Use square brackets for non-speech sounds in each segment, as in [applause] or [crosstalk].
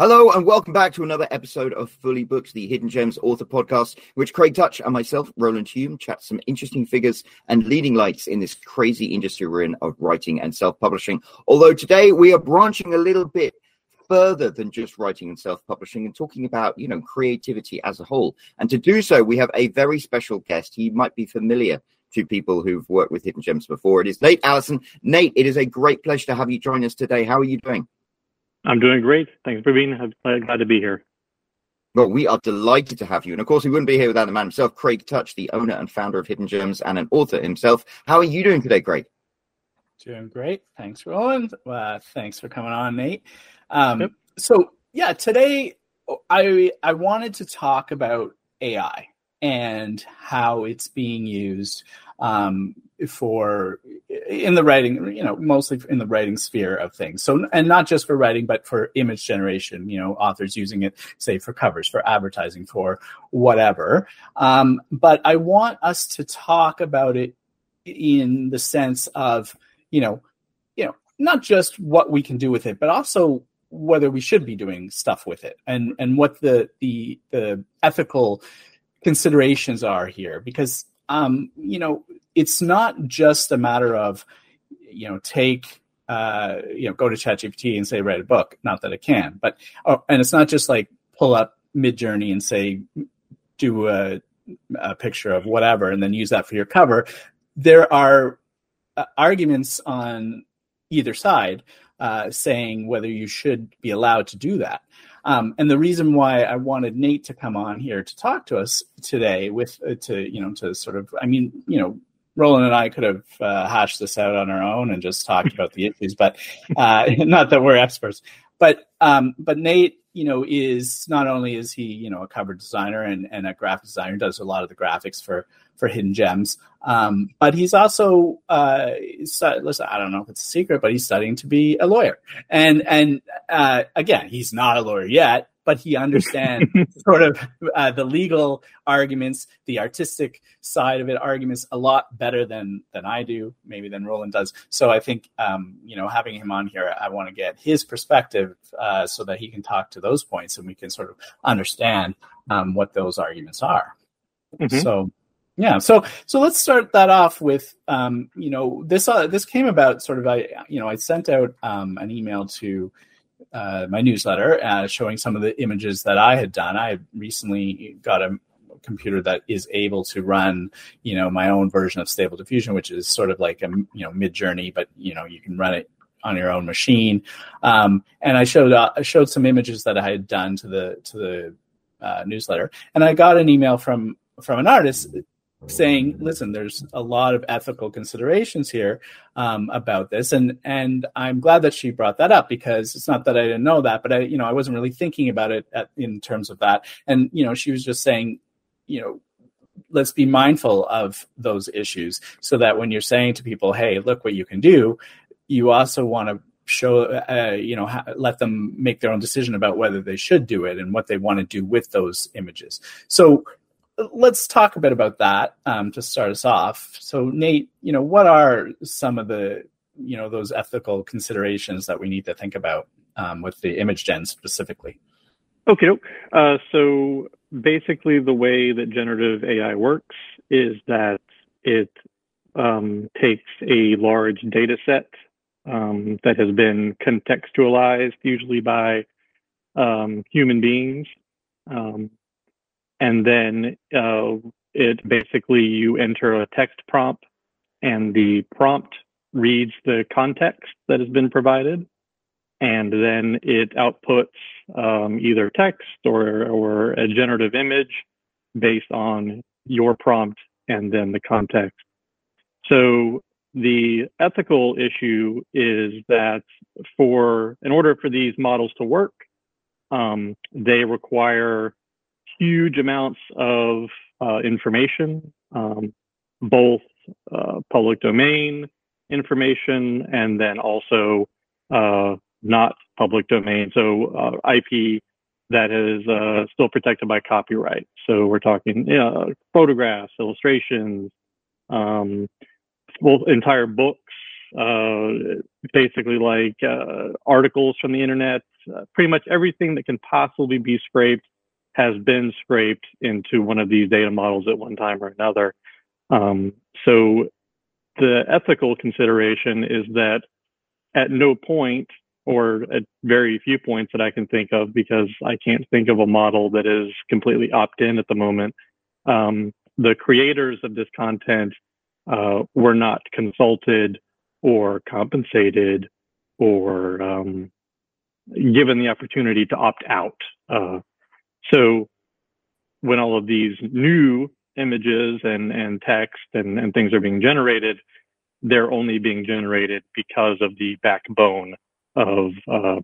Hello and welcome back to another episode of Fully Booked, the Hidden Gems author podcast, which Craig Tuch and myself, Roland Hulme, chat some interesting figures and leading lights in this crazy industry we're in of writing and self-publishing. Although today we are branching a little bit further than just writing and self-publishing and talking about, you know, creativity as a whole. And to do so, we have a very special guest. He might be familiar to people who've worked with Hidden Gems before. It is Nate Allison. Nate, it is a great pleasure to have you join us today. How are you doing? I'm doing great. Thanks for being uh, glad to be here. Well, we are delighted to have you. And of course, we wouldn't be here without the man himself, Craig Tuch, the owner and founder of Hidden Gems and an author himself. How are you doing today, Craig? Doing great. Thanks, Roland. Uh, thanks for coming on, Nate. Um, yep. So, yeah, today I I wanted to talk about AI and how it's being used um, for in the writing, you know, mostly in the writing sphere of things. So, and not just for writing, but for image generation. You know, authors using it, say, for covers, for advertising, for whatever. Um, but I want us to talk about it in the sense of, you know, you know, not just what we can do with it, but also whether we should be doing stuff with it, and and what the the the ethical considerations are here, because um, you know, it's not just a matter of, you know, take, uh, you know, go to ChatGPT and say write a book. Not that it can, but oh, and it's not just like pull up Midjourney and say do a, a picture of whatever and then use that for your cover. There are uh, arguments on either side uh, saying whether you should be allowed to do that. Um, and the reason why I wanted Nate to come on here to talk to us today, with uh, to you know to sort of, I mean, you know, Roland and I could have uh, hashed this out on our own and just talked about the issues, but uh, [laughs] not that we're experts. But um, but Nate, you know, is not only is he you know a cover designer and, and a graphic designer, does a lot of the graphics for for Hidden Gems. Um, but he's also, uh, listen, I don't know if it's a secret, but he's studying to be a lawyer. And and uh, again, he's not a lawyer yet, but he understands [laughs] sort of uh, the legal arguments, the artistic side of it arguments a lot better than than I do, maybe than Roland does. So I think um, you know having him on here, I want to get his perspective uh, so that he can talk to those points and we can sort of understand um, what those arguments are. Mm-hmm. So yeah, so so let's start that off with um, you know this uh, this came about sort of I you know I sent out um, an email to uh, my newsletter uh, showing some of the images that I had done. I recently got a computer that is able to run you know my own version of Stable Diffusion, which is sort of like a you know Midjourney, but you know you can run it on your own machine. Um, and I showed uh, I showed some images that I had done to the to the uh, newsletter, and I got an email from from an artist saying, listen, there's a lot of ethical considerations here um, about this, and and I'm glad that she brought that up because it's not that I didn't know that, but I you know I wasn't really thinking about it at, in terms of that, and you know she was just saying, you know. Let's be mindful of those issues so that when you're saying to people, "Hey, look what you can do," you also want to show uh, you know ha- let them make their own decision about whether they should do it and what they want to do with those images so let's talk a bit about that um, to start us off. So, Nate, you know, what are some of the you know those ethical considerations that we need to think about um, with the image gen specifically? Okay, uh, so basically, the way that generative AI works is that it um, takes a large data set um, that has been contextualized, usually by um, human beings, um, and then uh, it basically you enter a text prompt and the prompt reads the context that has been provided and then it outputs um, either text or, or a generative image based on your prompt and then the context. So the ethical issue is that for in order for these models to work, um, they require huge amounts of uh, information, um, both uh, public domain information and then also uh, not public domain. So uh, IP that is uh, still protected by copyright. So we're talking you know, photographs, illustrations, um, entire books, uh, basically like articles from the internet. Pretty much everything that can possibly be scraped has been scraped into one of these data models at one time or another. Um, so the ethical consideration is that at no point or at very few points that I can think of, because I can't think of a model that is completely opt in at the moment. Um, the creators of this content uh, were not consulted or compensated or um, given the opportunity to opt out. Uh, so when all of these new images and, and text and, and things are being generated, they're only being generated because of the backbone of uh,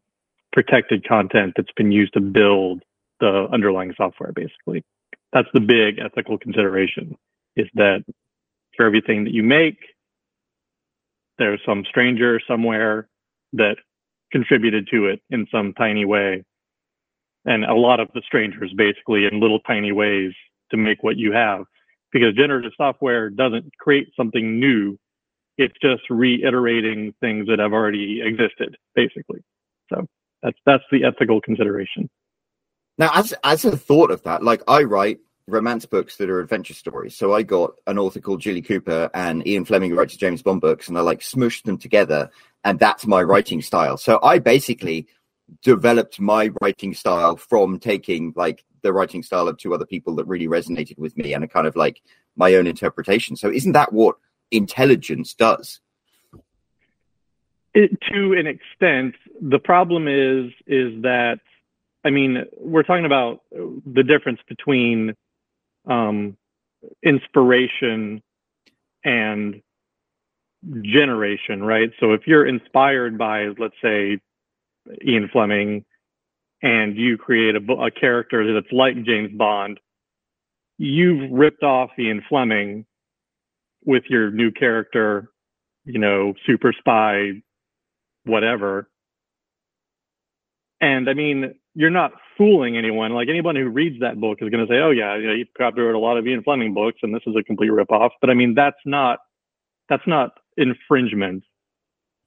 protected content that's been used to build the underlying software, basically. That's the big ethical consideration is that for everything that you make, there's some stranger somewhere that contributed to it in some tiny way. And a lot of the strangers basically in little tiny ways to make what you have because generative software doesn't create something new it's just reiterating things that have already existed, basically. So that's that's the ethical consideration. Now, as as a thought of that, like I write romance books that are adventure stories. So I got an author called Jilly Cooper and Ian Fleming who writes James Bond books, and I like smushed them together, and that's my writing style. So I basically developed my writing style from taking like the writing style of two other people that really resonated with me and a kind of like my own interpretation. So isn't that what intelligence does. It, to an extent, the problem is is that I mean we're talking about the difference between um, inspiration and generation, right? So if you're inspired by, let's say, Ian Fleming, and you create a, a character that's like James Bond, you've ripped off Ian Fleming with your new character, you know, super spy, whatever. And I mean, you're not fooling anyone. Like anyone who reads that book is going to say, "Oh yeah, you know, you copied a lot of Ian Fleming books, and this is a complete ripoff." But I mean, that's not that's not infringement.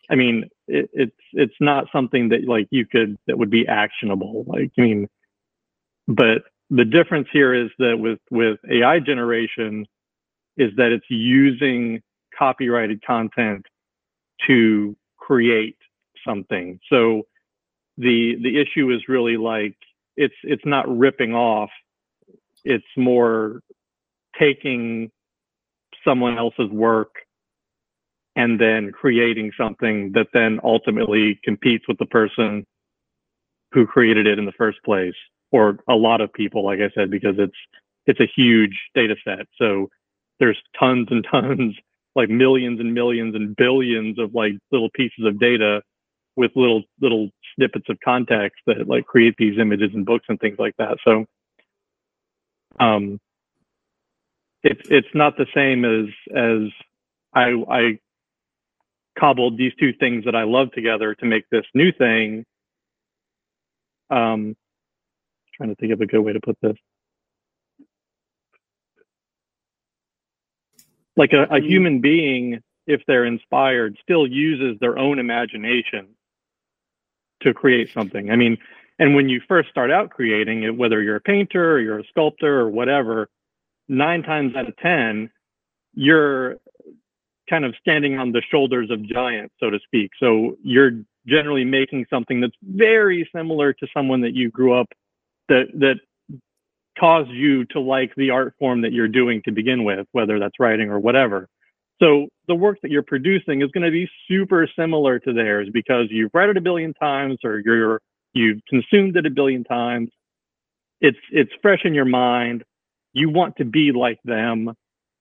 I mean, it, it's it's not something that like you could that would be actionable. Like I mean, but the difference here is that with with AI generation, is that it's using copyrighted content to create something. So the the issue is really like it's it's not ripping off. It's more taking someone else's work and then creating something that then ultimately competes with the person who created it in the first place or a lot of people like i said because it's it's a huge data set so there's tons and [laughs] tons, like millions and millions and billions of like little pieces of data with little little snippets of context that like create these images and books and things like that. So um it's it's not the same as as I I cobbled these two things that I love together to make this new thing. Um trying to think of a good way to put this. like a, a mm-hmm. human being if they're inspired still uses their own imagination to create something i mean and when you first start out creating it whether you're a painter or you're a sculptor or whatever nine times out of ten you're kind of standing on the shoulders of giants so to speak so you're generally making something that's very similar to someone that you grew up that that caused you to like the art form that you're doing to begin with, whether that's writing or whatever. So the work that you're producing is going to be super similar to theirs because you've read it a billion times or you're you've consumed it a billion times. It's it's fresh in your mind. You want to be like them.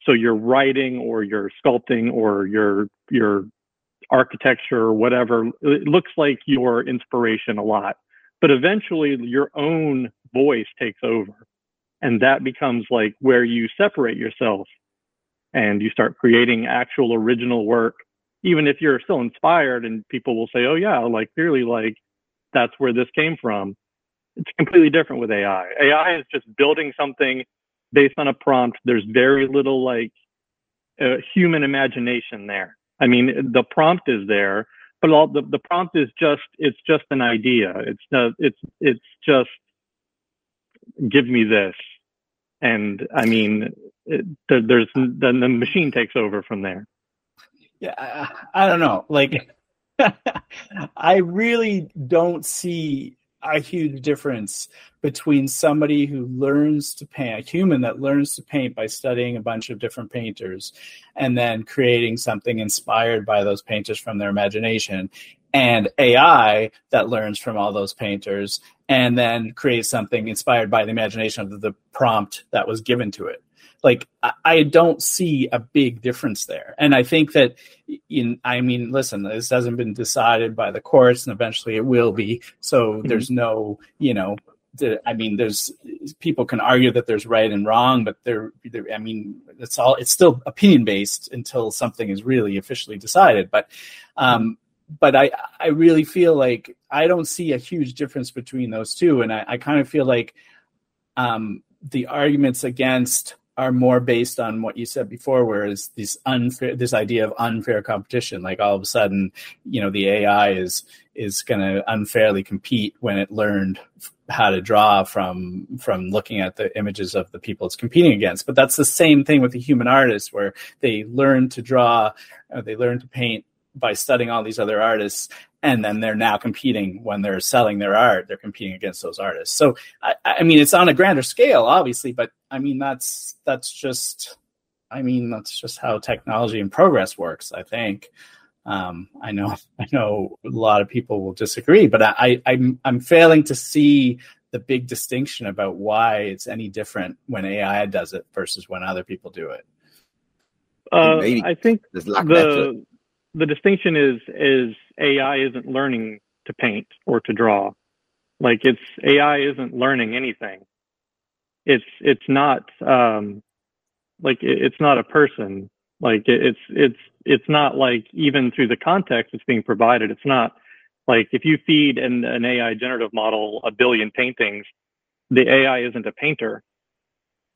So you're writing or you're sculpting or your your architecture or whatever. It looks like your inspiration a lot. But eventually your own voice takes over and that becomes like where you separate yourself and you start creating actual original work even if you're still inspired and people will say oh yeah like clearly like that's where this came from it's completely different with ai ai is just building something based on a prompt there's very little like uh, human imagination there I mean, the prompt is there, but all the, the prompt is just it's just an idea. It's not it's it's just give me this, and I mean, it, there's then the machine takes over from there. Yeah, I, I don't know. Like, [laughs] I really don't see a huge difference between somebody who learns to paint, a human that learns to paint by studying a bunch of different painters and then creating something inspired by those painters from their imagination, and AI that learns from all those painters and then creates something inspired by the imagination of the prompt that was given to it like I don't see a big difference there. And I think that in I mean, listen, this hasn't been decided by the courts and eventually it will be. So mm-hmm. there's no, you know, I mean, there's people can argue that there's right and wrong, but there, I mean, it's all it's still opinion based until something is really officially decided. But, um, but I I really feel like I don't see a huge difference between those two, and I, I kind of feel like, um, the arguments against are more based on what you said before, whereas this unfair, this idea of unfair competition, like all of a sudden, you know, the AI is is going to unfairly compete when it learned how to draw from from looking at the images of the people it's competing against. But that's the same thing with the human artist, where they learn to draw, uh, they learn to paint by studying all these other artists and then they're now competing when they're selling their art they're competing against those artists. So I, I, mean it's on a grander scale obviously but i mean that's that's just i mean that's just how technology and progress works i think. Um, i know [laughs] i know a lot of people will disagree but i, I i'm i'm failing to see the big distinction about why it's any different when ai does it versus when other people do it. Uh, I think the the distinction is is AI isn't learning to paint or to draw. Like it's AI isn't learning anything. It's it's not um, like it's not a person. Like it's it's it's not like even through the context it's being provided. It's not like if you feed an, an AI generative model a billion paintings, the AI isn't a painter.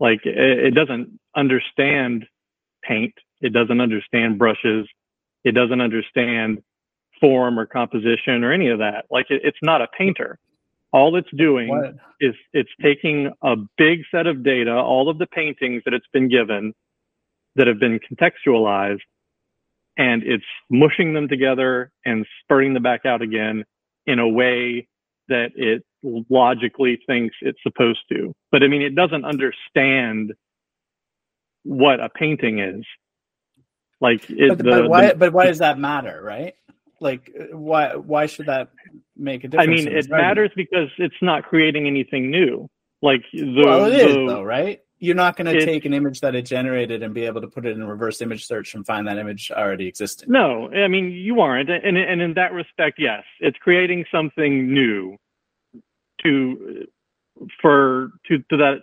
Like it, it doesn't understand paint. It doesn't understand brushes. It doesn't understand form or composition or any of that. Like it, it's not a painter. All it's doing what? is it's taking a big set of data, all of the paintings that it's been given that have been contextualized, and it's mushing them together and spurting them back out again in a way that it logically thinks it's supposed to. But I mean, it doesn't understand what a painting is. Like, it, but, the, but why? The, but why does that matter, right? Like, why? Why should that make a difference? I mean, it matters because it's not creating anything new. Like the well, it is though, right? You're not going to take an image that it generated and be able to put it in a reverse image search and find that image already existing. No, I mean you aren't, and and in that respect, yes, it's creating something new to for to to that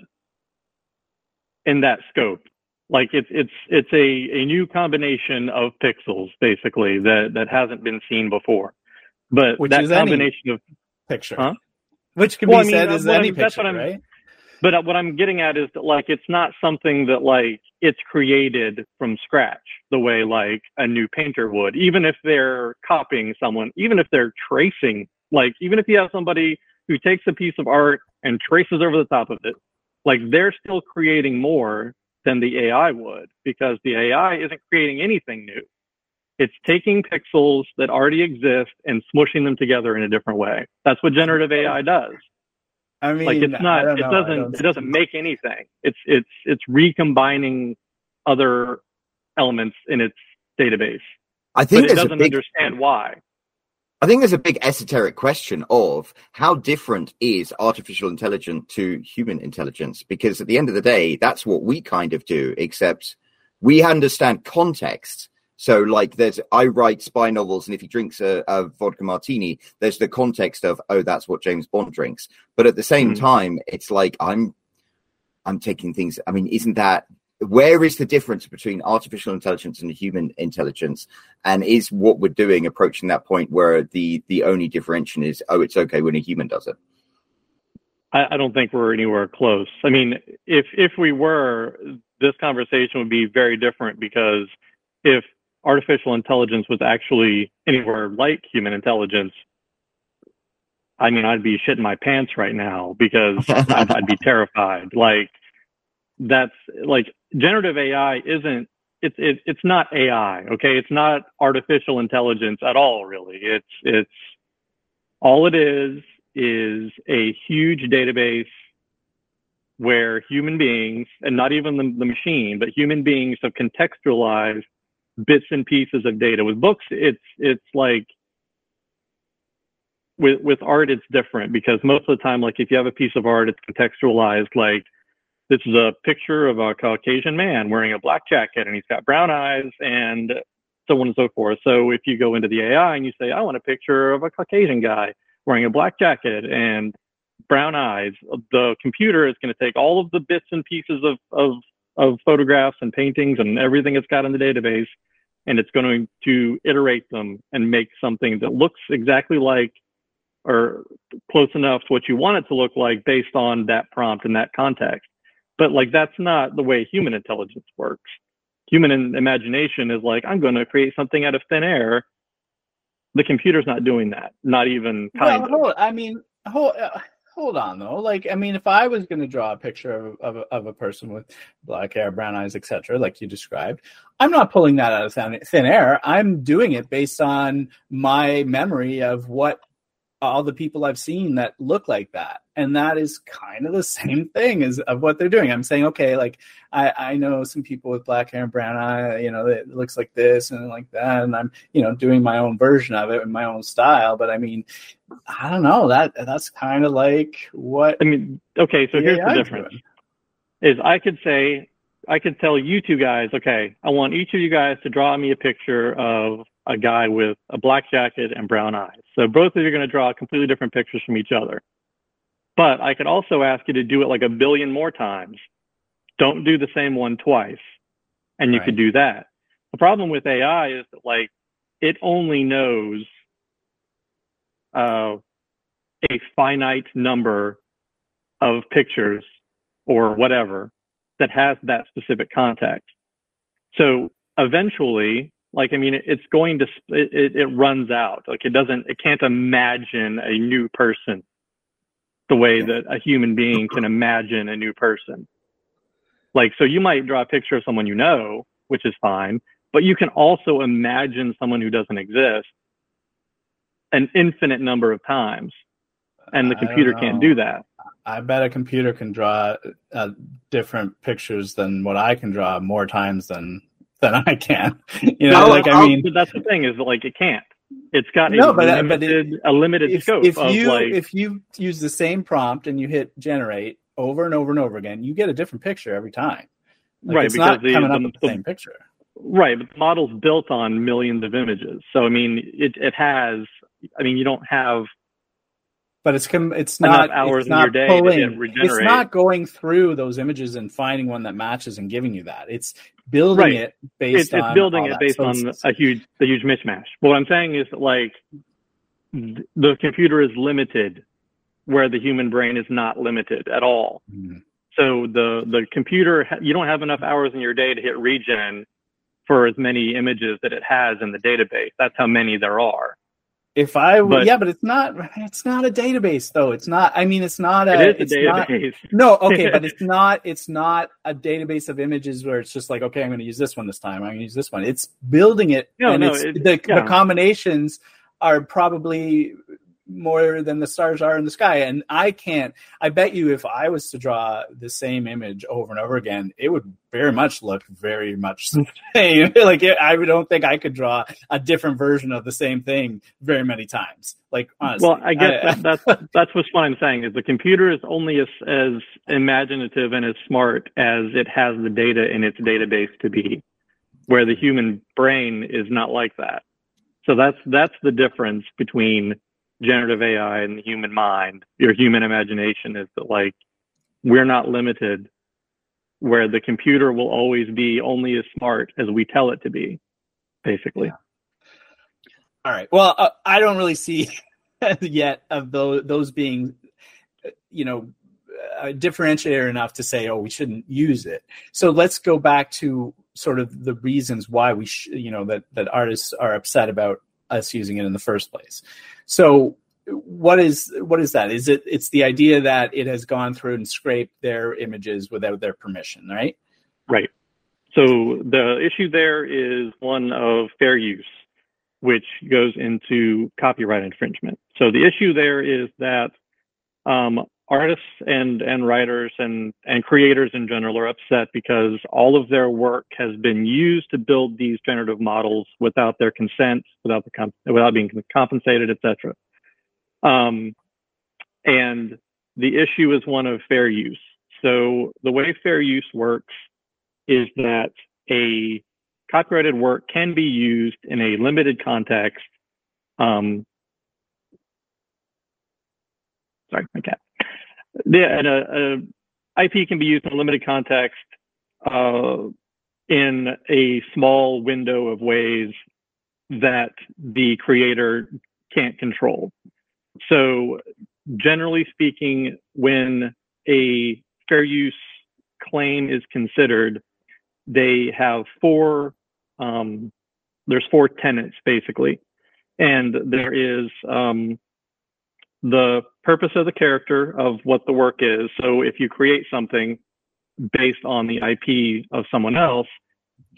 in that scope like it's it's it's a, a new combination of pixels basically that that hasn't been seen before but Which that combination of picture huh? Which can well, be I mean, said as any picture, right? But uh, what I'm getting at is that like it's not something that like it's created from scratch the way like a new painter would. Even if they're copying someone, even if they're tracing, like even if you have somebody who takes a piece of art and traces over the top of it, like they're still creating more than the AI would because the AI isn't creating anything new. It's taking pixels that already exist and smushing them together in a different way. That's what generative AI does. I mean, like it's not, it doesn't, it doesn't make anything. It's, it's, it's recombining other elements in its database. I think but it doesn't big, understand why. I think there's a big esoteric question of how different is artificial intelligence to human intelligence? Because at the end of the day, that's what we kind of do, except we understand context. So, like, there's I write spy novels, and if he drinks a, a vodka martini, there's the context of oh, that's what James Bond drinks. But at the same mm. time, it's like I'm I'm taking things. I mean, isn't that where is the difference between artificial intelligence and human intelligence? And is what we're doing approaching that point where the the only differentiation is oh it's okay when a human does it? I, I don't think we're anywhere close. I mean if if we were this conversation would be very different because if artificial intelligence was actually anywhere like human intelligence, I mean, I'd be shitting my pants right now because [laughs] I'd, I'd be terrified. Like that's like generative AI isn't it's it, it's not AI. Okay, it's not artificial intelligence at all. Really, it's it's all it is is a huge database where human beings and not even the, the machine, but human beings have contextualized bits and pieces of data. With books, it's it's like with with art, it's different because most of the time, like if you have a piece of art, it's contextualized like this is a picture of a Caucasian man wearing a black jacket and he's got brown eyes and so on and so forth. So if you go into the AI and you say, I want a picture of a Caucasian guy wearing a black jacket and brown eyes, the computer is going to take all of the bits and pieces of, of, of photographs and paintings and everything it's got in the database and it's going to iterate them and make something that looks exactly like or close enough to what you want it to look like based on that prompt and that context. But like that's not the way human intelligence works. Human imagination is like, I'm going to create something out of thin air. The computer's not doing that. Not even kind well, hold, I mean, hold, uh, hold on though. Like, I mean, if I was going to draw a picture of, of, of, a person with black hair, brown eyes, etc., like you described, I'm not pulling that out of thin air. I'm doing it based on my memory of what all the people I've seen that look like that. And that is kind of the [laughs] same thing as of what they're doing. I'm saying, okay, like I, I know some people with black hair and brown eye, you know, it looks like this and like that. And I'm, you know, doing my own version of it in my own style. But I mean, I don't know, that that's kind of like what I mean, okay, so here's the difference. Doing. Is I could say I could tell you two guys, okay, I want each of you guys to draw me a picture of a guy with a black jacket and brown eyes. So both of you are going to draw completely different pictures from each other. But I could also ask you to do it like a billion more times. Don't do the same one twice. And you right. could do that. The problem with AI is that like it only knows uh, a finite number of pictures or whatever that has that specific context. So eventually like i mean it's going to it, it runs out. Like it doesn't it can't imagine a new person the way that a human being can imagine a new person. Like so you might draw a picture of someone you know which is fine but you can also imagine someone who doesn't exist an infinite number of times and the computer can't do that. I bet a computer can draw uh, different pictures than what i can draw more times than than I can. [laughs] You know, no, like I'll, I mean, that's the thing is like it can't. It's got no, a but, limited, but it, a limited if, scope. If you like, if you use the same prompt and you hit generate over and over and over again, you get a different picture every time. Like, right, it's because not the, coming the, up with the, the same picture. Right, but the model's built on millions of images, so I mean, it it has. I mean, you don't have but it's com- it's not hours it's not pulling, It's not going through those images and finding one that matches and giving you that. It's building right. it based it's, it's building it based on a huge a huge mismatch. But what I'm saying is that, like the computer is limited where the human brain is not limited at all. Mm-hmm. So the the computer you don't have enough hours in your day to hit regen for as many images that it has in the database. That's how many there are. If I but, yeah, but it's not it's not a database though. It's not. I mean, it's not a. It is a database. Not, no, okay, but [laughs] it's not. It's not a database of images where it's just like, okay, I'm going to use this one this time. I'm going to use this one. It's building it, no, and no, it's it, the, yeah. the combinations are probably more than the stars are in the sky. And I can't, I bet you if I was to draw the same image over and over again, it would very much look very much the [laughs] same. like I don't think I could draw a different version of the same thing very many times. Like honestly. Well, I guess I, that, that's, [laughs] that's what I'm saying is the computer is only as, as imaginative and as smart as it has the data in its database to be, where the human brain is not like that. So that's, that's the difference between generative AI and the human mind, your human imagination is that like we're not limited where the computer will always be only as smart as we tell it to be, basically. All right. Well, uh, I don't really see [laughs] yet of those, those being, you know, uh, differentiator enough to say, oh, we shouldn't use it. So let's go back to sort of the reasons why we, sh- you know, that that artists are upset about us using it in the first place. So what is what is that? Is it it's the idea that it has gone through and scraped their images without their permission, right? Right. So the issue there is one of fair use, which goes into copyright infringement. So the issue there is that um, artists and and writers and and creators in general are upset because all of their work has been used to build these generative models without their consent, without the comp- without being compensated, etc. Um, and the issue is one of fair use. So the way fair use works is that a copyrighted work can be used in a limited context. Um, sorry, my cat. Yeah, and a, a IP can be used in a limited context uh, in a small window of ways that the creator can't control. So, generally speaking, when a fair use claim is considered, they have four. Um, there's four tenants basically, and there is um, the purpose of the character of what the work is. So if you create something based on the IP of someone else,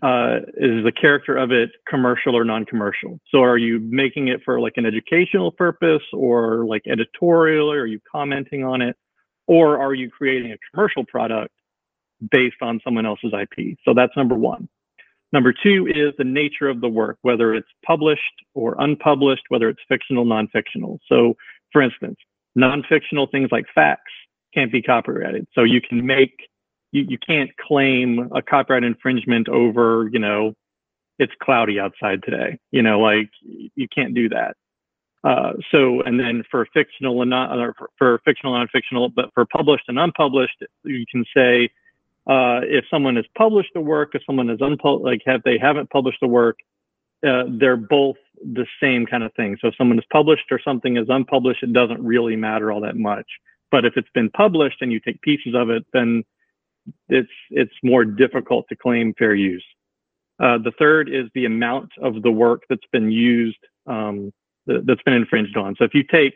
uh, is the character of it commercial or non-commercial? So are you making it for like an educational purpose or like editorial? Or are you commenting on it? Or are you creating a commercial product based on someone else's IP? So that's number one. Number two is the nature of the work, whether it's published or unpublished, whether it's fictional, non-fictional. So for instance, non-fictional things like facts can't be copyrighted. So you can make you, you can't claim a copyright infringement over, you know, it's cloudy outside today. You know, like you can't do that. Uh, so, and then for fictional and not, or for, for fictional non-fictional, but for published and unpublished, you can say, uh, if someone has published a work, if someone has unpublished, like have they haven't published a work, uh, they're both the same kind of thing. So if someone is published or something is unpublished, it doesn't really matter all that much. But if it's been published and you take pieces of it, then it's it's more difficult to claim fair use. Uh, the third is the amount of the work that's been used um, that's been infringed on. So if you take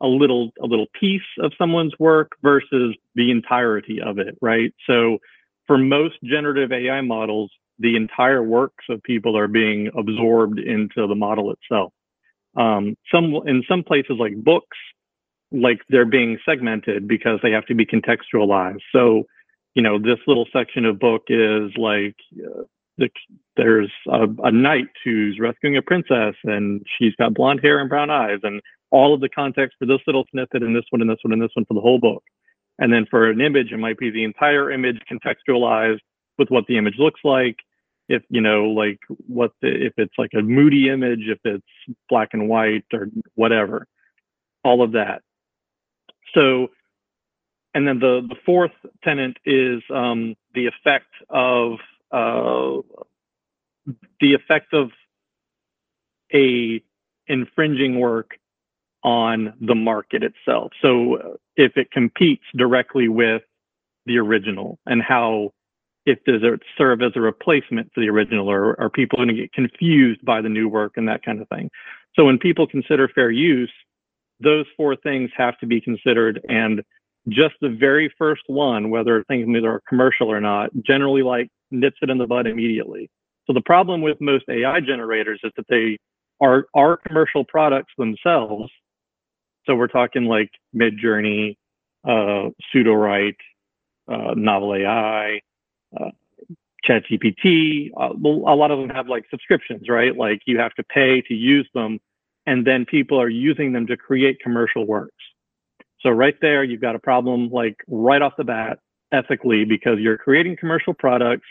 a little a little piece of someone's work versus the entirety of it, right? So for most generative AI models, the entire works of people are being absorbed into the model itself. Um, some in some places like books, like they're being segmented because they have to be contextualized. So you know, this little section of book is like uh, the, there's a, a knight who's rescuing a princess and she's got blonde hair and brown eyes and all of the context for this little snippet and this one and this one and this one for the whole book. And then for an image, it might be the entire image contextualized with what the image looks like. If, you know, like what the, if it's like a moody image, if it's black and white or whatever, all of that. So and then the, the fourth tenant is um, the effect of uh, the effect of a infringing work on the market itself. So if it competes directly with the original and how if does it serve as a replacement for the original or are people going to get confused by the new work and that kind of thing. So when people consider fair use, those four things have to be considered and just the very first one, whether things are commercial or not, generally like nips it in the bud immediately. So the problem with most AI generators is that they are are commercial products themselves. So we're talking like Midjourney, uh, Sudowrite, uh, Novel AI, uh, ChatGPT. Uh, a lot of them have like subscriptions, right? Like you have to pay to use them, and then people are using them to create commercial works. So right there, you've got a problem like right off the bat ethically because you're creating commercial products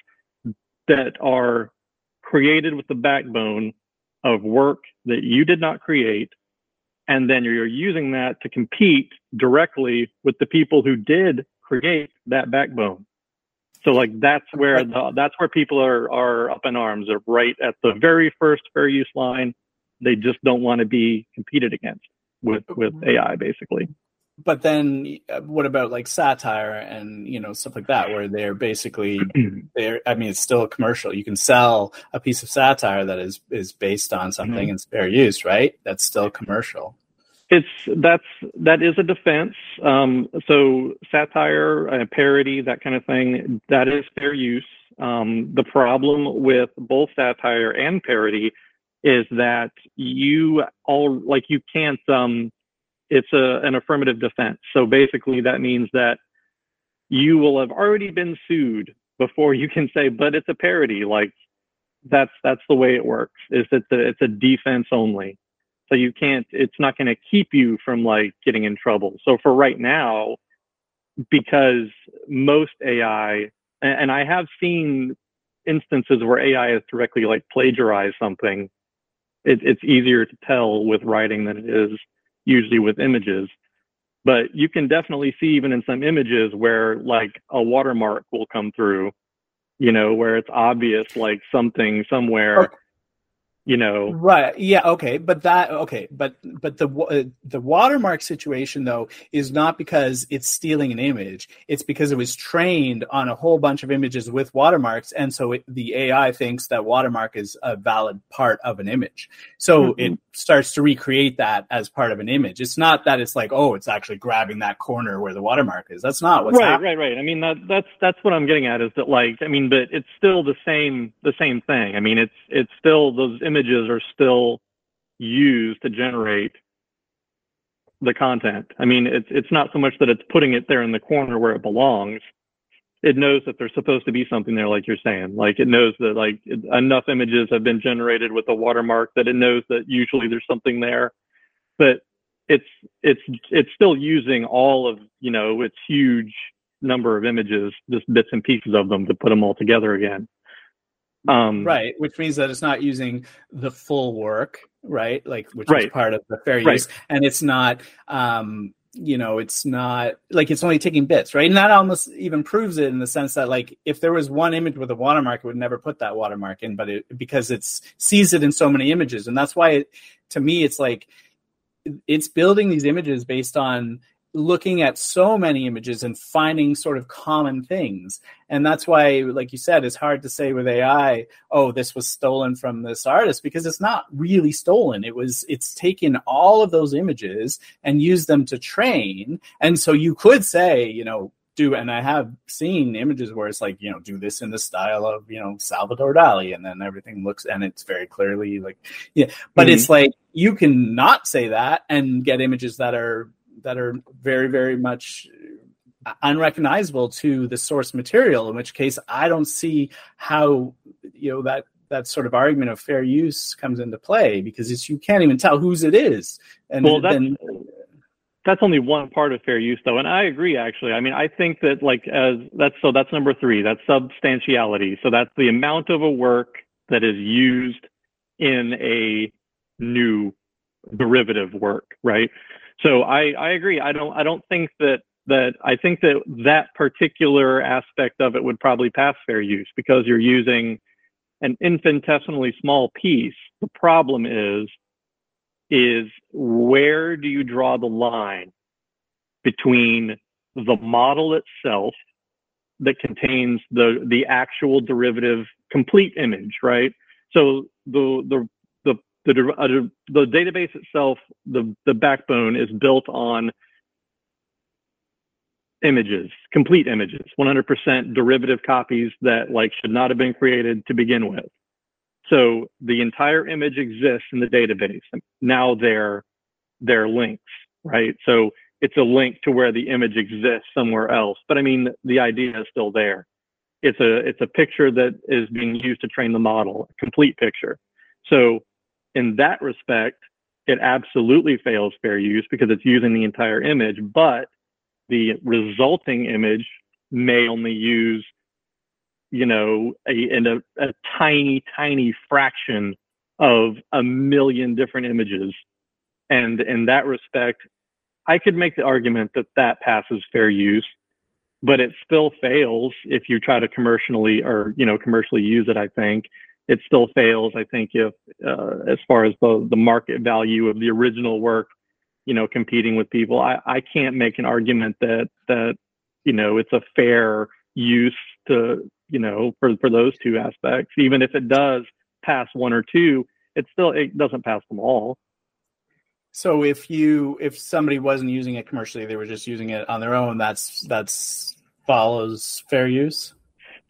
that are created with the backbone of work that you did not create. And then you're using that to compete directly with the people who did create that backbone. So like that's where the, that's where people are are up in arms. They're right at the very first fair use line. They just don't want to be competed against with with AI basically. but then uh, what about like satire and you know stuff like that where they're basically [clears throat] they're i mean it's still a commercial you can sell a piece of satire that is is based on something mm-hmm. and fair use right that's still commercial it's that's that is a defense um, so satire uh, parody that kind of thing that is fair use um, the problem with both satire and parody is that you all like you can't um, it's a, an affirmative defense. So basically, that means that you will have already been sued before you can say, but it's a parody. Like that's that's the way it works. Is that it's a defense only. So you can't. It's not going to keep you from like getting in trouble. So for right now, because most AI, and I have seen instances where AI has directly like plagiarized something. It, it's easier to tell with writing than it is usually with images. But you can definitely see even in some images where like a watermark will come through, you know, where it's obvious like something somewhere. Okay you know. Right. Yeah okay. But that okay. But but the uh, the watermark situation though is not because it's stealing an image. It's because it was trained on a whole bunch of images with watermarks and so it, the ai thinks that watermark is a valid part of an image. So mm-hmm. it starts to recreate that as part of an image. It's not that it's like oh it's actually grabbing that corner where the watermark is. That's not what's right happening. right right right. i mean that that's that's what i'm getting at is that like i mean but it's still the same the same thing. I mean it's it's still those images images are still used to generate the content. I mean, it's it's not so much that it's putting it there in the corner where it belongs. It knows that there's supposed to be something there, like you're saying. Like it knows that like enough images have been generated with a watermark that it knows that usually there's something there. But it's it's it's still using all of you know its huge number of images, just bits and pieces of them to put them all together again. Um, right, which means that it's not using the full work, right? Like which right. is part of the fair use, right. and it's not, um, you know, it's not like it's only taking bits, right? And that almost even proves it in the sense that like if there was one image with a watermark, it would never put that watermark in, but it because it's sees it in so many images, and that's why it, to me it's like it's building these images based on looking at so many images and finding sort of common things. And that's why, like you said, it's hard to say with AI, oh, this was stolen from this artist because it's not really stolen. It was, it's taken all of those images and used them to train. And so you could say, you know, do, and I have seen images where it's like, you know, do this in the style of, you know, Salvador Dali, and then everything looks, and it's very clearly like, yeah, but mm-hmm. it's like, you can not say that and get images that are that are very, very much unrecognizable to the source material. In which case, I don't see how you know that that sort of argument of fair use comes into play because it's you can't even tell whose it is. And well, that's, then, that's only one part of fair use, though, and I agree. Actually, I mean, I think that like as that's so that's number three. That's substantiality. So that's the amount of a work that is used in a new derivative work, right? So I, I agree. I don't I don't think that that I think that that particular aspect of it would probably pass fair use because you're using an infinitesimally small piece. The problem is is where do you draw the line between the model itself that contains the the actual derivative complete image, right? So the the the, uh, the database itself, the, the backbone is built on images, complete images, 100% derivative copies that like should not have been created to begin with. So the entire image exists in the database. Now they're, they're links, right? So it's a link to where the image exists somewhere else. But I mean, the idea is still there. It's a, it's a picture that is being used to train the model, a complete picture. So in that respect, it absolutely fails fair use because it's using the entire image, but the resulting image may only use, you know, a, a, a tiny, tiny fraction of a million different images. And in that respect, I could make the argument that that passes fair use, but it still fails if you try to commercially or, you know, commercially use it, I think it still fails. I think if, uh, as far as the, the market value of the original work you know, competing with people. I, I can't make an argument that that you know it's a fair use to you know for for those two aspects. Even if it does pass one or two, it still it doesn't pass them all. So if you if somebody wasn't using it commercially, they were just using it on their own. That's that's follows fair use.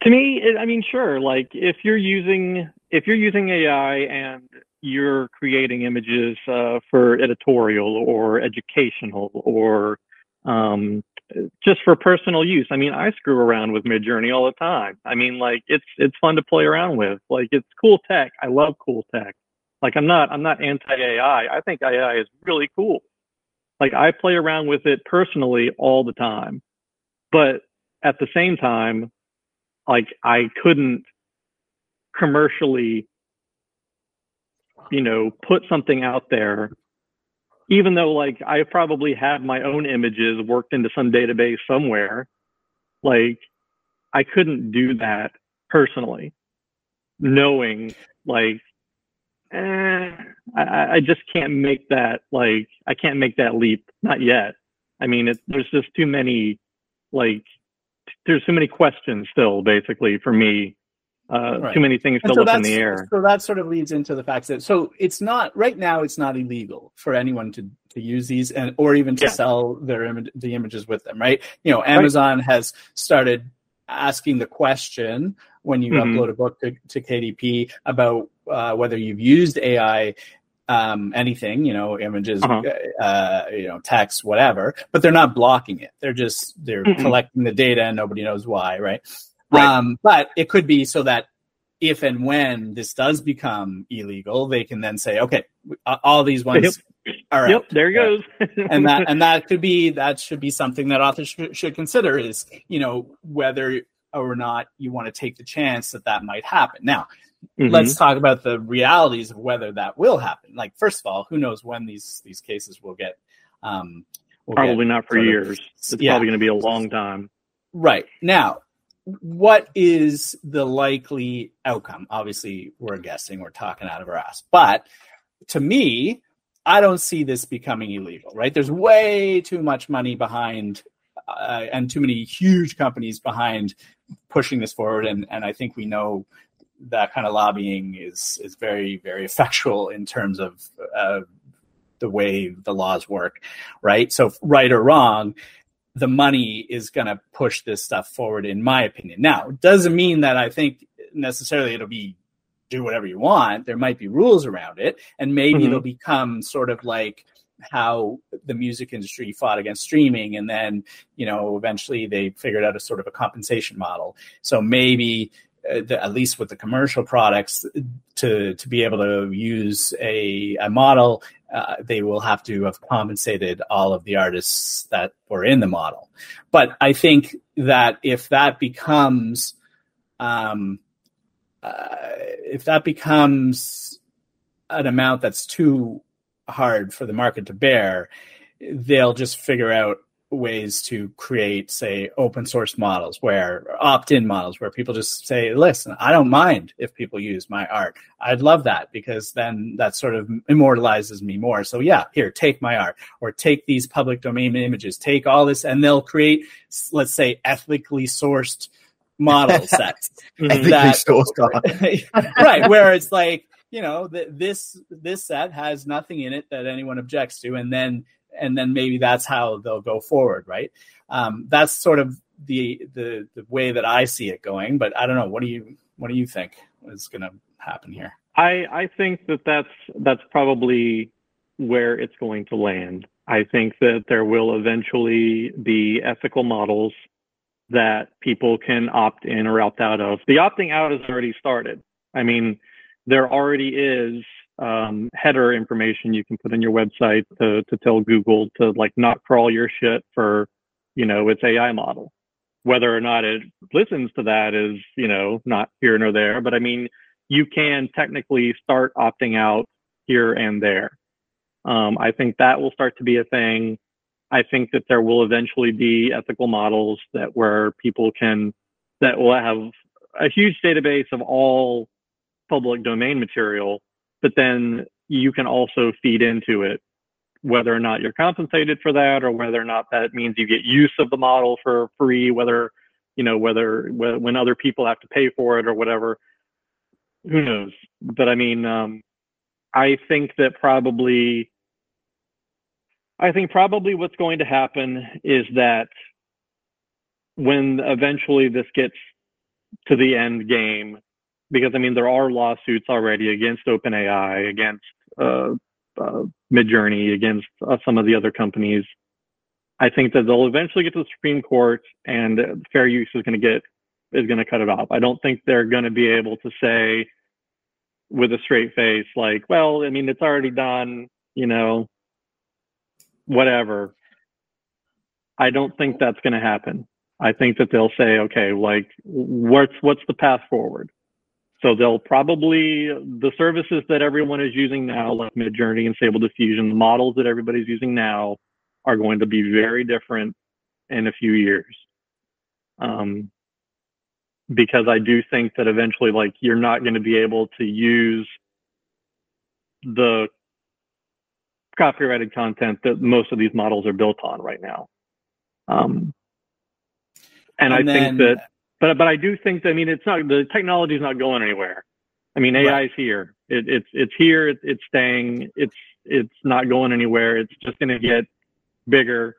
To me, I mean, sure. Like if you're using if you're using AI and you're creating images uh, for editorial or educational or um, just for personal use. I mean, I screw around with Midjourney all the time. I mean, like it's it's fun to play around with. Like it's cool tech. I love cool tech. Like I'm not I'm not anti AI. I think AI is really cool. Like I play around with it personally all the time. But at the same time, like I couldn't commercially you know, put something out there even though like I probably have my own images worked into some database somewhere, like I couldn't do that personally, knowing like eh, I, I just can't make that like I can't make that leap. Not yet. I mean, it, there's just too many like there's too many questions still, basically, for me uh, right. too many things still so up in the air. So that sort of leads into the fact that so it's not right now. It's not illegal for anyone to to use these and or even to yeah. sell their image the images with them. Right? You know, Amazon right. has started asking the question when you mm-hmm. upload a book to, to KDP about uh, whether you've used AI um, anything, you know, images, uh-huh. uh, you know, text, whatever, but they're not blocking it. They're just, they're mm-hmm. collecting the data and nobody knows why, right? Right. Um, but it could be so that if and when this does become illegal, they can then say, okay, all these ones yep. are yep, there goes. and that [laughs] and that could be that should be something that authors sh- should consider is you know whether or not you want to take the chance that that might happen. Now, mm-hmm. let's talk about the realities of whether that will happen. Like first of all, who knows when these these cases will get um, will probably get not for years. Of, it's yeah. probably going to be a long time. Right now, what is the likely outcome? Obviously, we're guessing, we're talking out of our ass. But to me, I don't see this becoming illegal, right? There's way too much money behind uh, and too many huge companies behind pushing this forward. And, and I think we know that kind of lobbying is, is very, very [laughs] effectual in terms of uh, the way the laws work, right? So, right or wrong, the money is going to push this stuff forward, in my opinion. Now, it doesn't mean that I think necessarily it'll be do whatever you want. There might be rules around it, and maybe mm-hmm. it'll become sort of like how the music industry fought against streaming and then you know eventually they figured out a sort of a compensation model so maybe at least with the commercial products to to be able to use a, a model uh, they will have to have compensated all of the artists that were in the model. But I think that if that becomes, um, uh, if that becomes an amount that's too hard for the market to bear, they'll just figure out ways to create, say, open source models where opt in models where people just say, listen, I don't mind if people use my art. I'd love that because then that sort of immortalizes me more. So, yeah, here, take my art or take these public domain images, take all this, and they'll create, let's say, ethically sourced model [laughs] sets. ethically sourced, [laughs] right, where it's like, you know, this this set has nothing in it that anyone objects to, and then and then maybe that's how they'll go forward, right? Um, that's sort of the, the the way that I see it going. But I don't know. What do you what do you think is going to happen here? I I think that that's that's probably where it's going to land. I think that there will eventually be ethical models that people can opt in or opt out of. The opting out has already started. I mean, there already is um, header information you can put in your website to, to tell Google to like not crawl your shit for, you know, its AI model. Whether or not it listens to that is, you know, not here nor there. But I mean, you can technically start opting out here and there. Um, I think that will start to be a thing. I think that there will eventually be ethical models that where people can that will have a huge database of all public domain material but then you can also feed into it whether or not you're compensated for that or whether or not that means you get use of the model for free, whether, you know, whether when other people have to pay for it or whatever. Who knows? But I mean, um, I think that probably, I think probably what's going to happen is that when eventually this gets to the end game, because I mean, there are lawsuits already against OpenAI, against uh, uh, Midjourney, against uh, some of the other companies. I think that they'll eventually get to the Supreme Court, and fair use is going to get is going to cut it off. I don't think they're going to be able to say with a straight face, like, well, I mean, it's already done, you know, whatever. I don't think that's going to happen. I think that they'll say, okay, like, what's what's the path forward? So they'll probably the services that everyone is using now, like Midjourney and Stable Diffusion, the models that everybody's using now, are going to be very different in a few years. Um, because I do think that eventually, like, you're not going to be able to use the copyrighted content that most of these models are built on right now. Um, and, and I then, think that, but but I do think that I mean it's not the technology is not going anywhere. I mean AI right. is here. It, it's it's here. It, it's staying. It's it's not going anywhere. It's just going to get bigger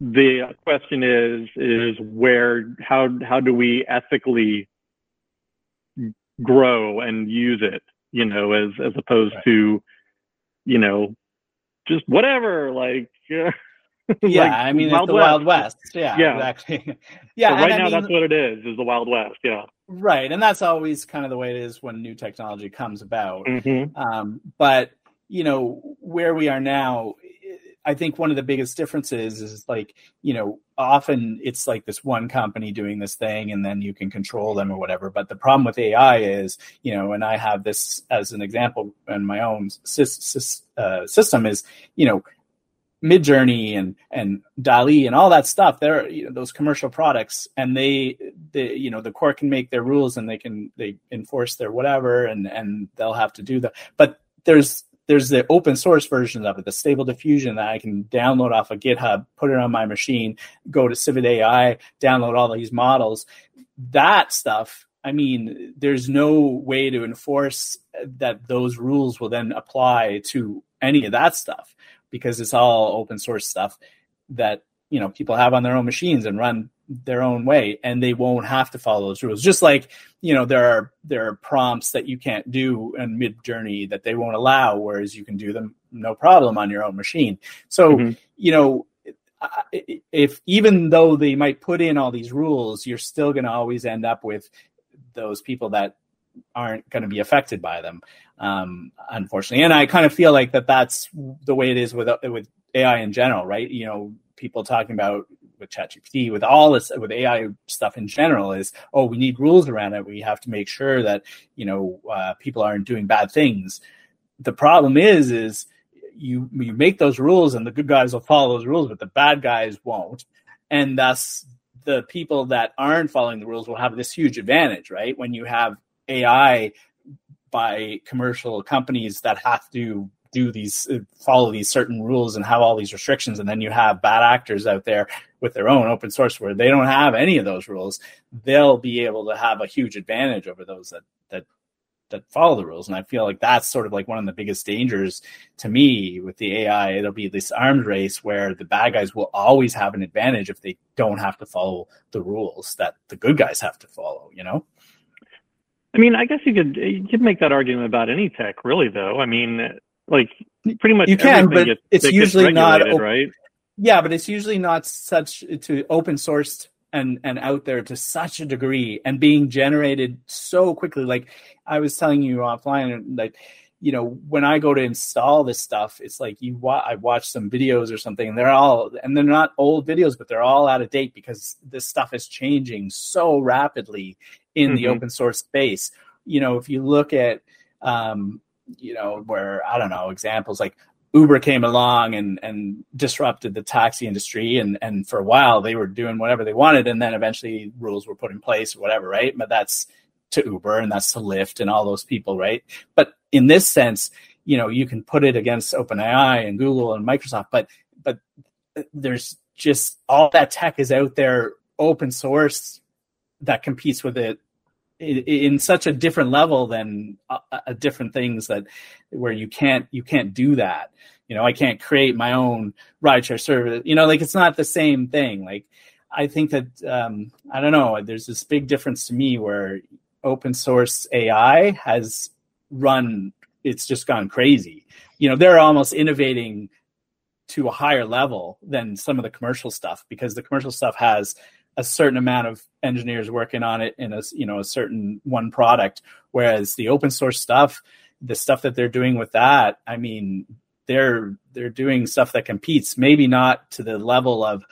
the question is is where how how do we ethically grow and use it you know as as opposed right. to you know just whatever like [laughs] [laughs] yeah like i mean wild it's the west. wild west yeah, yeah. exactly [laughs] yeah right now I mean, that's what it is is the wild west yeah right and that's always kind of the way it is when new technology comes about mm-hmm. um, but you know where we are now I think one of the biggest differences is like, you know, often it's like this one company doing this thing and then you can control them or whatever. But the problem with AI is, you know, and I have this as an example in my own uh, system is, you know, Midjourney and and DALL-E and all that stuff. They're you know, those commercial products, and they, they, you know, the court can make their rules and they can they enforce their whatever, and and they'll have to do that. But there's there's the open source version of it, the stable diffusion that I can download off of GitHub, put it on my machine, go to Civitai, download all these models. That stuff, I mean, there's no way to enforce that those rules will then apply to any of that stuff because it's all open source stuff that you know people have on their own machines and run their own way and they won't have to follow those rules just like you know there are there are prompts that you can't do in Midjourney that they won't allow whereas you can do them no problem on your own machine so mm-hmm. you know if even though they might put in all these rules you're still going to always end up with those people that aren't going to be affected by them um, unfortunately and i kind of feel like that that's the way it is with with ai in general right you know people talking about with ChatGPT, with all this, with AI stuff in general, is oh, we need rules around it. We have to make sure that you know uh, people aren't doing bad things. The problem is, is you you make those rules, and the good guys will follow those rules, but the bad guys won't, and thus the people that aren't following the rules will have this huge advantage, right? When you have AI by commercial companies that have to do these uh, follow these certain rules and have all these restrictions and then you have bad actors out there with their own open source where they don't have any of those rules. They'll be able to have a huge advantage over those that that that follow the rules. And i feel like that's sort of like one of the biggest dangers to me with the ai it'll be this arms race where the bad guys will always have an advantage if they don't have to follow the rules that the good guys have to follow you know I mean, I guess you could you could make that argument about any tech, really. Though, I mean, like pretty much you can, but gets, it's usually not right. Yeah, but it's usually not such to open sourced and and out there to such a degree and being generated so quickly. Like I was telling you offline, like you know when I go to install this stuff, it's like you wa- I watch some videos or something, and they're all and they're not old videos, but they're all out of date because this stuff is changing so rapidly in mm-hmm. the open source space. You know, if you look at um, you know, where I don't know, examples like Uber came along and and disrupted the taxi industry and and for a while they were doing whatever they wanted and then eventually rules were put in place or whatever, right? But that's to Uber and that's to Lyft and all those people, right? But in this sense, you know you can put it against OpenAI and Google and Microsoft, but but there's just all that tech is out there open source that competes with it in such a different level than different things that where you can't you can't do that. You know i can't create my own rideshare service you know like it's not the same thing. Like i think that um, i don't know there's this big difference to me where open source ai has run it's just gone crazy. You know they're almost innovating to a higher level than some of the commercial stuff because the commercial stuff has a certain amount of engineers working on it in a you know a certain one product whereas the open source stuff the stuff that they're doing with that i mean they're they're doing stuff that competes maybe not to the level of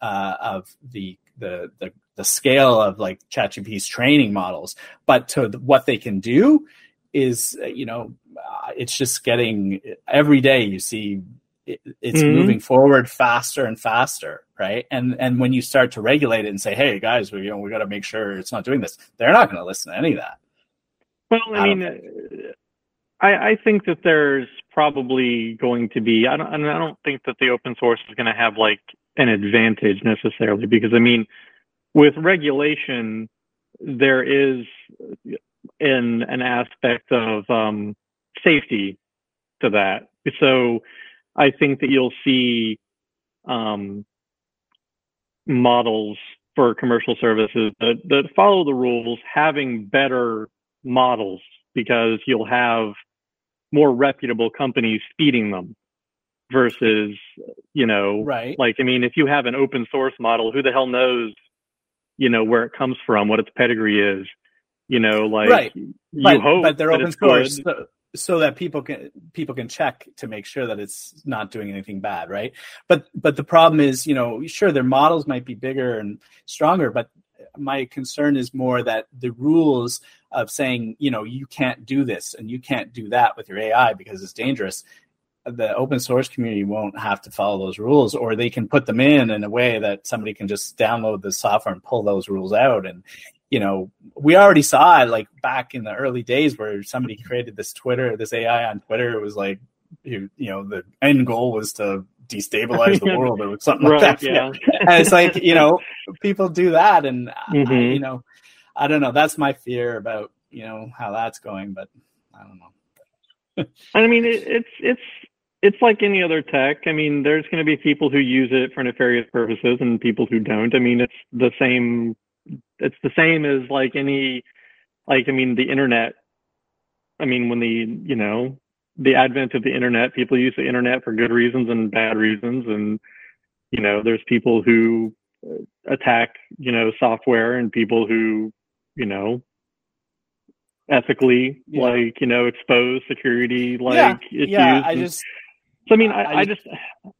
uh, of the, the the the scale of like ChatGPT's training models, but to what they can do is you know uh, it's just getting every day you see it, it's mm-hmm. moving forward faster and faster right? And and when you start to regulate it and say hey guys we you know we got to make sure it's not doing this they're not going to listen to any of that. Well i, I mean uh, I, I think that there's probably going to be I don't, I don't think that the open source is going to have like an advantage necessarily because i mean with regulation there is an an aspect of um, safety to that. So I think that you'll see um, models for commercial services that, that follow the rules having better models because you'll have more reputable companies feeding them versus you know right. like i mean if you have an open source model who the hell knows you know where it comes from what its pedigree is you know like right. you but, hope but they're open source so, so that people can people can check to make sure that it's not doing anything bad right but but the problem is you know sure their models might be bigger and stronger but my concern is more that the rules of saying you know you can't do this and you can't do that with your ai because it's dangerous the open source community won't have to follow those rules or they can put them in in a way that somebody can just download the software and pull those rules out and you know, we already saw it like back in the early days where somebody [laughs] created this Twitter, this AI on Twitter. It was like, you, you know, the end goal was to destabilize the [laughs] world or something right, like that. Yeah. [laughs] and it's like, you know, people do that. And, mm-hmm. I, you know, I don't know. That's my fear about, you know, how that's going, but I don't know. I mean, it, it's, it's, it's like any other tech. I mean, there's going to be people who use it for nefarious purposes and people who don't. I mean, it's the same it's the same as like any like I mean the internet. I mean when the you know the advent of the internet, people use the internet for good reasons and bad reasons, and you know there's people who uh, attack you know software and people who you know ethically yeah. like you know expose security like yeah, yeah I just so I mean I, I, I just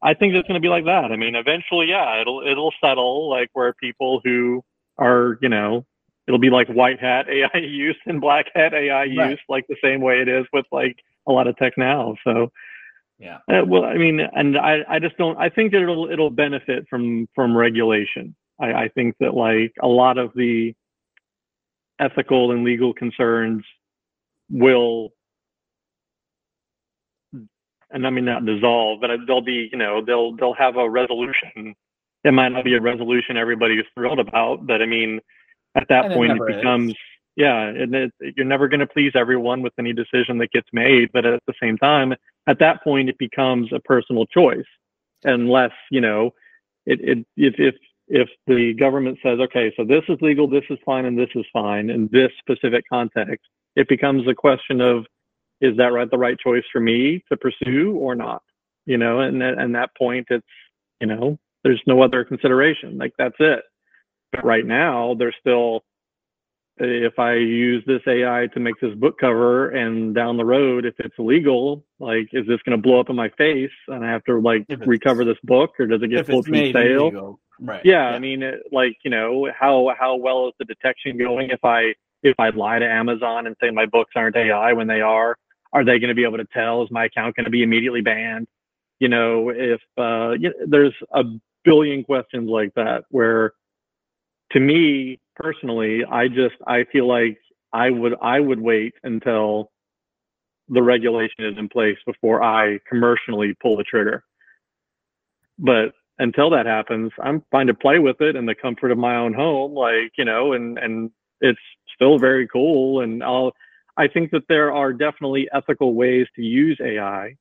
I think it's going to be like that. I mean eventually yeah it'll it'll settle like where people who are, you know, it'll be like white hat [laughs] AI use and black hat AI right. use, like the same way it is with like a lot of tech now. So, yeah. Uh, well, I mean, and I, I just don't. I think that it'll it'll benefit from from regulation. I, I think that like a lot of the ethical and legal concerns will and I mean not dissolve, but they'll be, you know, they'll they'll have a resolution it might not be a resolution everybody's thrilled about, but I mean, at that and point, it, it becomes, is. yeah, and it, you're never going to please everyone with any decision that gets made. But at the same time, at that point, it becomes a personal choice, unless you know, it, it if if if the government says, okay, so this is legal, this is fine, and this is fine in this specific context, it becomes a question of, is that right the right choice for me to pursue or not? You know, and and that point, it's you know, there's no other consideration. Like that's it. But right now, there's still, if I use this AI to make this book cover and down the road, if it's illegal, like, is this going to blow up in my face and I have to like recover this book or does it get pulled from sale? Illegal. Right. Yeah, yeah. I mean, it, like, you know, how, how well is the detection going? If I, if I lie to Amazon and say my books aren't AI when they are, are they going to be able to tell? Is my account going to be immediately banned? You know, if uh, you know, there's a billion questions like that where to me personally, I just I feel like I would I would wait until the regulation is in place before I commercially pull the trigger. But until that happens, I'm fine to play with it in the comfort of my own home, like, you know, and, and it's still very cool. And I'll, I think that there are definitely ethical ways to use AI.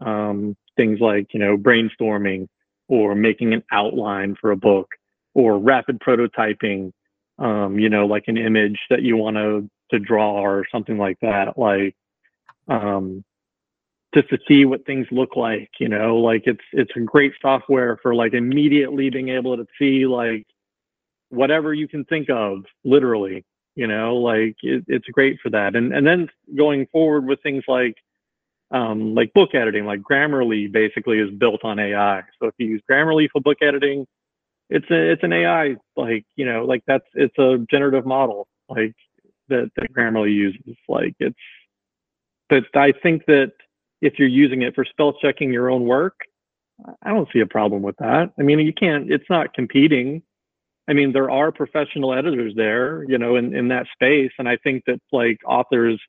Um, things like, you know, brainstorming or making an outline for a book or rapid prototyping, um, you know, like an image that you want to, to draw or something like that. Like, um, just to see what things look like, you know, like it's, it's a great software for like immediately being able to see like whatever you can think of, literally, you know, like it, it's great for that. And, and then going forward with things like, um, like book editing, like Grammarly basically is built on AI. So if you use Grammarly for book editing, it's a, it's an AI, like, you know, like that's, it's a generative model, like that, that Grammarly uses. Like it's, but I think that if you're using it for spell checking your own work, I don't see a problem with that. I mean, you can't, it's not competing. I mean, there are professional editors there, you know, in, in that space. And I think that like authors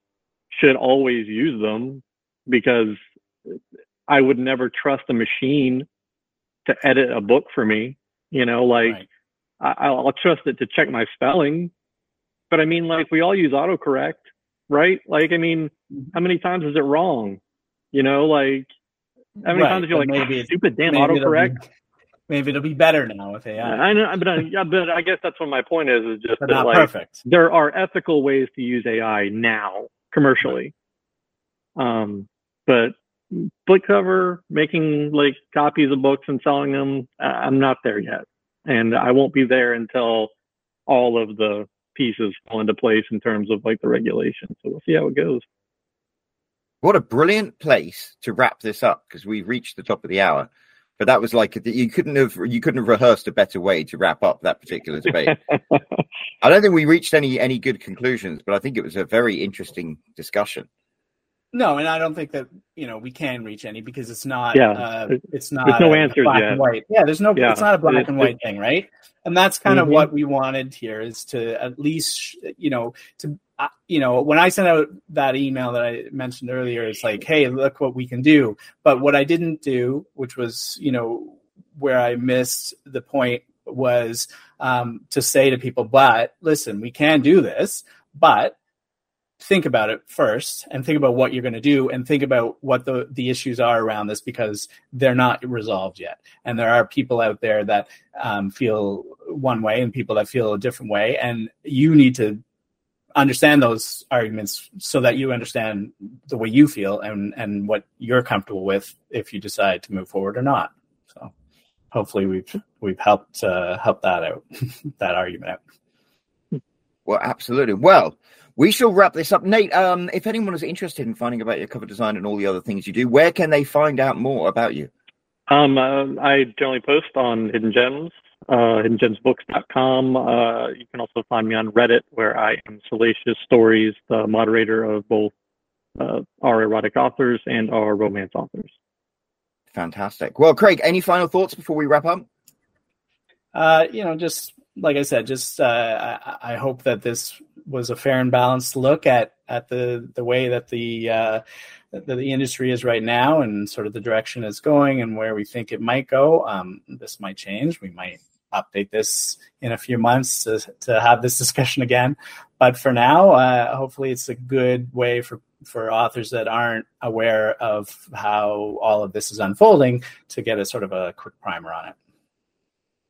should always use them because I would never trust a machine to edit a book for me. You know, like right. I, will trust it to check my spelling. But I mean, like we all use autocorrect, right? Like, I mean, mm-hmm. how many times is it wrong? You know, like how many right, times are you like maybe stupid damn maybe autocorrect? It'll be, maybe it'll be better now with AI. I know, but I, yeah, but I guess that's what my point is. Is just that like perfect. there are ethical ways to use AI now commercially. Um, but book cover, making like copies of books and selling them, I'm not there yet, and I won't be there until all of the pieces fall into place in terms of like the regulation. So we'll see how it goes. What a brilliant place to wrap this up because we've reached the top of the hour. But that was like you couldn't have you couldn't have rehearsed a better way to wrap up that particular debate. [laughs] I don't think we reached any any good conclusions, but I think it was a very interesting discussion. No, and I don't think that you know we can reach any because it's not. Yeah, uh, it's not. There's no answers black yet. and white. Yeah, there's no. Yeah. It's not a black and white thing, right? And that's kind mm-hmm. of what we wanted here is to at least you know to you know, when I sent out that email that I mentioned earlier, it's like, hey, look what we can do. But what I didn't do, which was, you know, where I missed the point was um, to say to people, but listen, we can do this, but think about it first and think about what you're going to do and think about what the, the issues are around this because they're not resolved yet. And there are people out there that um, feel one way and people that feel a different way. And you need to understand those arguments so that you understand the way you feel and and what you're comfortable with if you decide to move forward or not so hopefully we've we've helped uh, help that out [laughs] that argument out well absolutely well we shall wrap this up nate um, if anyone is interested in finding about your cover design and all the other things you do where can they find out more about you um, uh, i generally post on hidden gems uh, hiddengemsbooks.com. Uh, you can also find me on Reddit, where I am Salacious Stories, the moderator of both uh, our erotic authors and our romance authors. Fantastic. Well, Craig, any final thoughts before we wrap up? Uh, you know, just like I said, just uh, I, I, hope that this was a fair and balanced look at at the the way that the uh, the industry is right now and sort of the direction it's going and where we think it might go. Um, this might change. We might update this in a few months to, to have this discussion again. But for now, uh, hopefully, it's a good way for for authors that aren't aware of how all of this is unfolding to get a sort of a quick primer on it.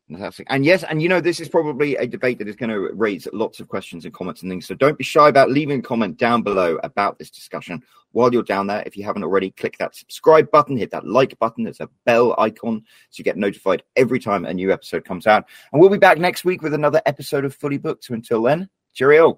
Fantastic. And yes, and you know, this is probably a debate that is going to raise lots of questions and comments and things. So don't be shy about leaving a comment down below about this discussion. While you're down there, if you haven't already, click that subscribe button, hit that like button. There's a bell icon so you get notified every time a new episode comes out. And we'll be back next week with another episode of Fully Booked. So until then, cheerio.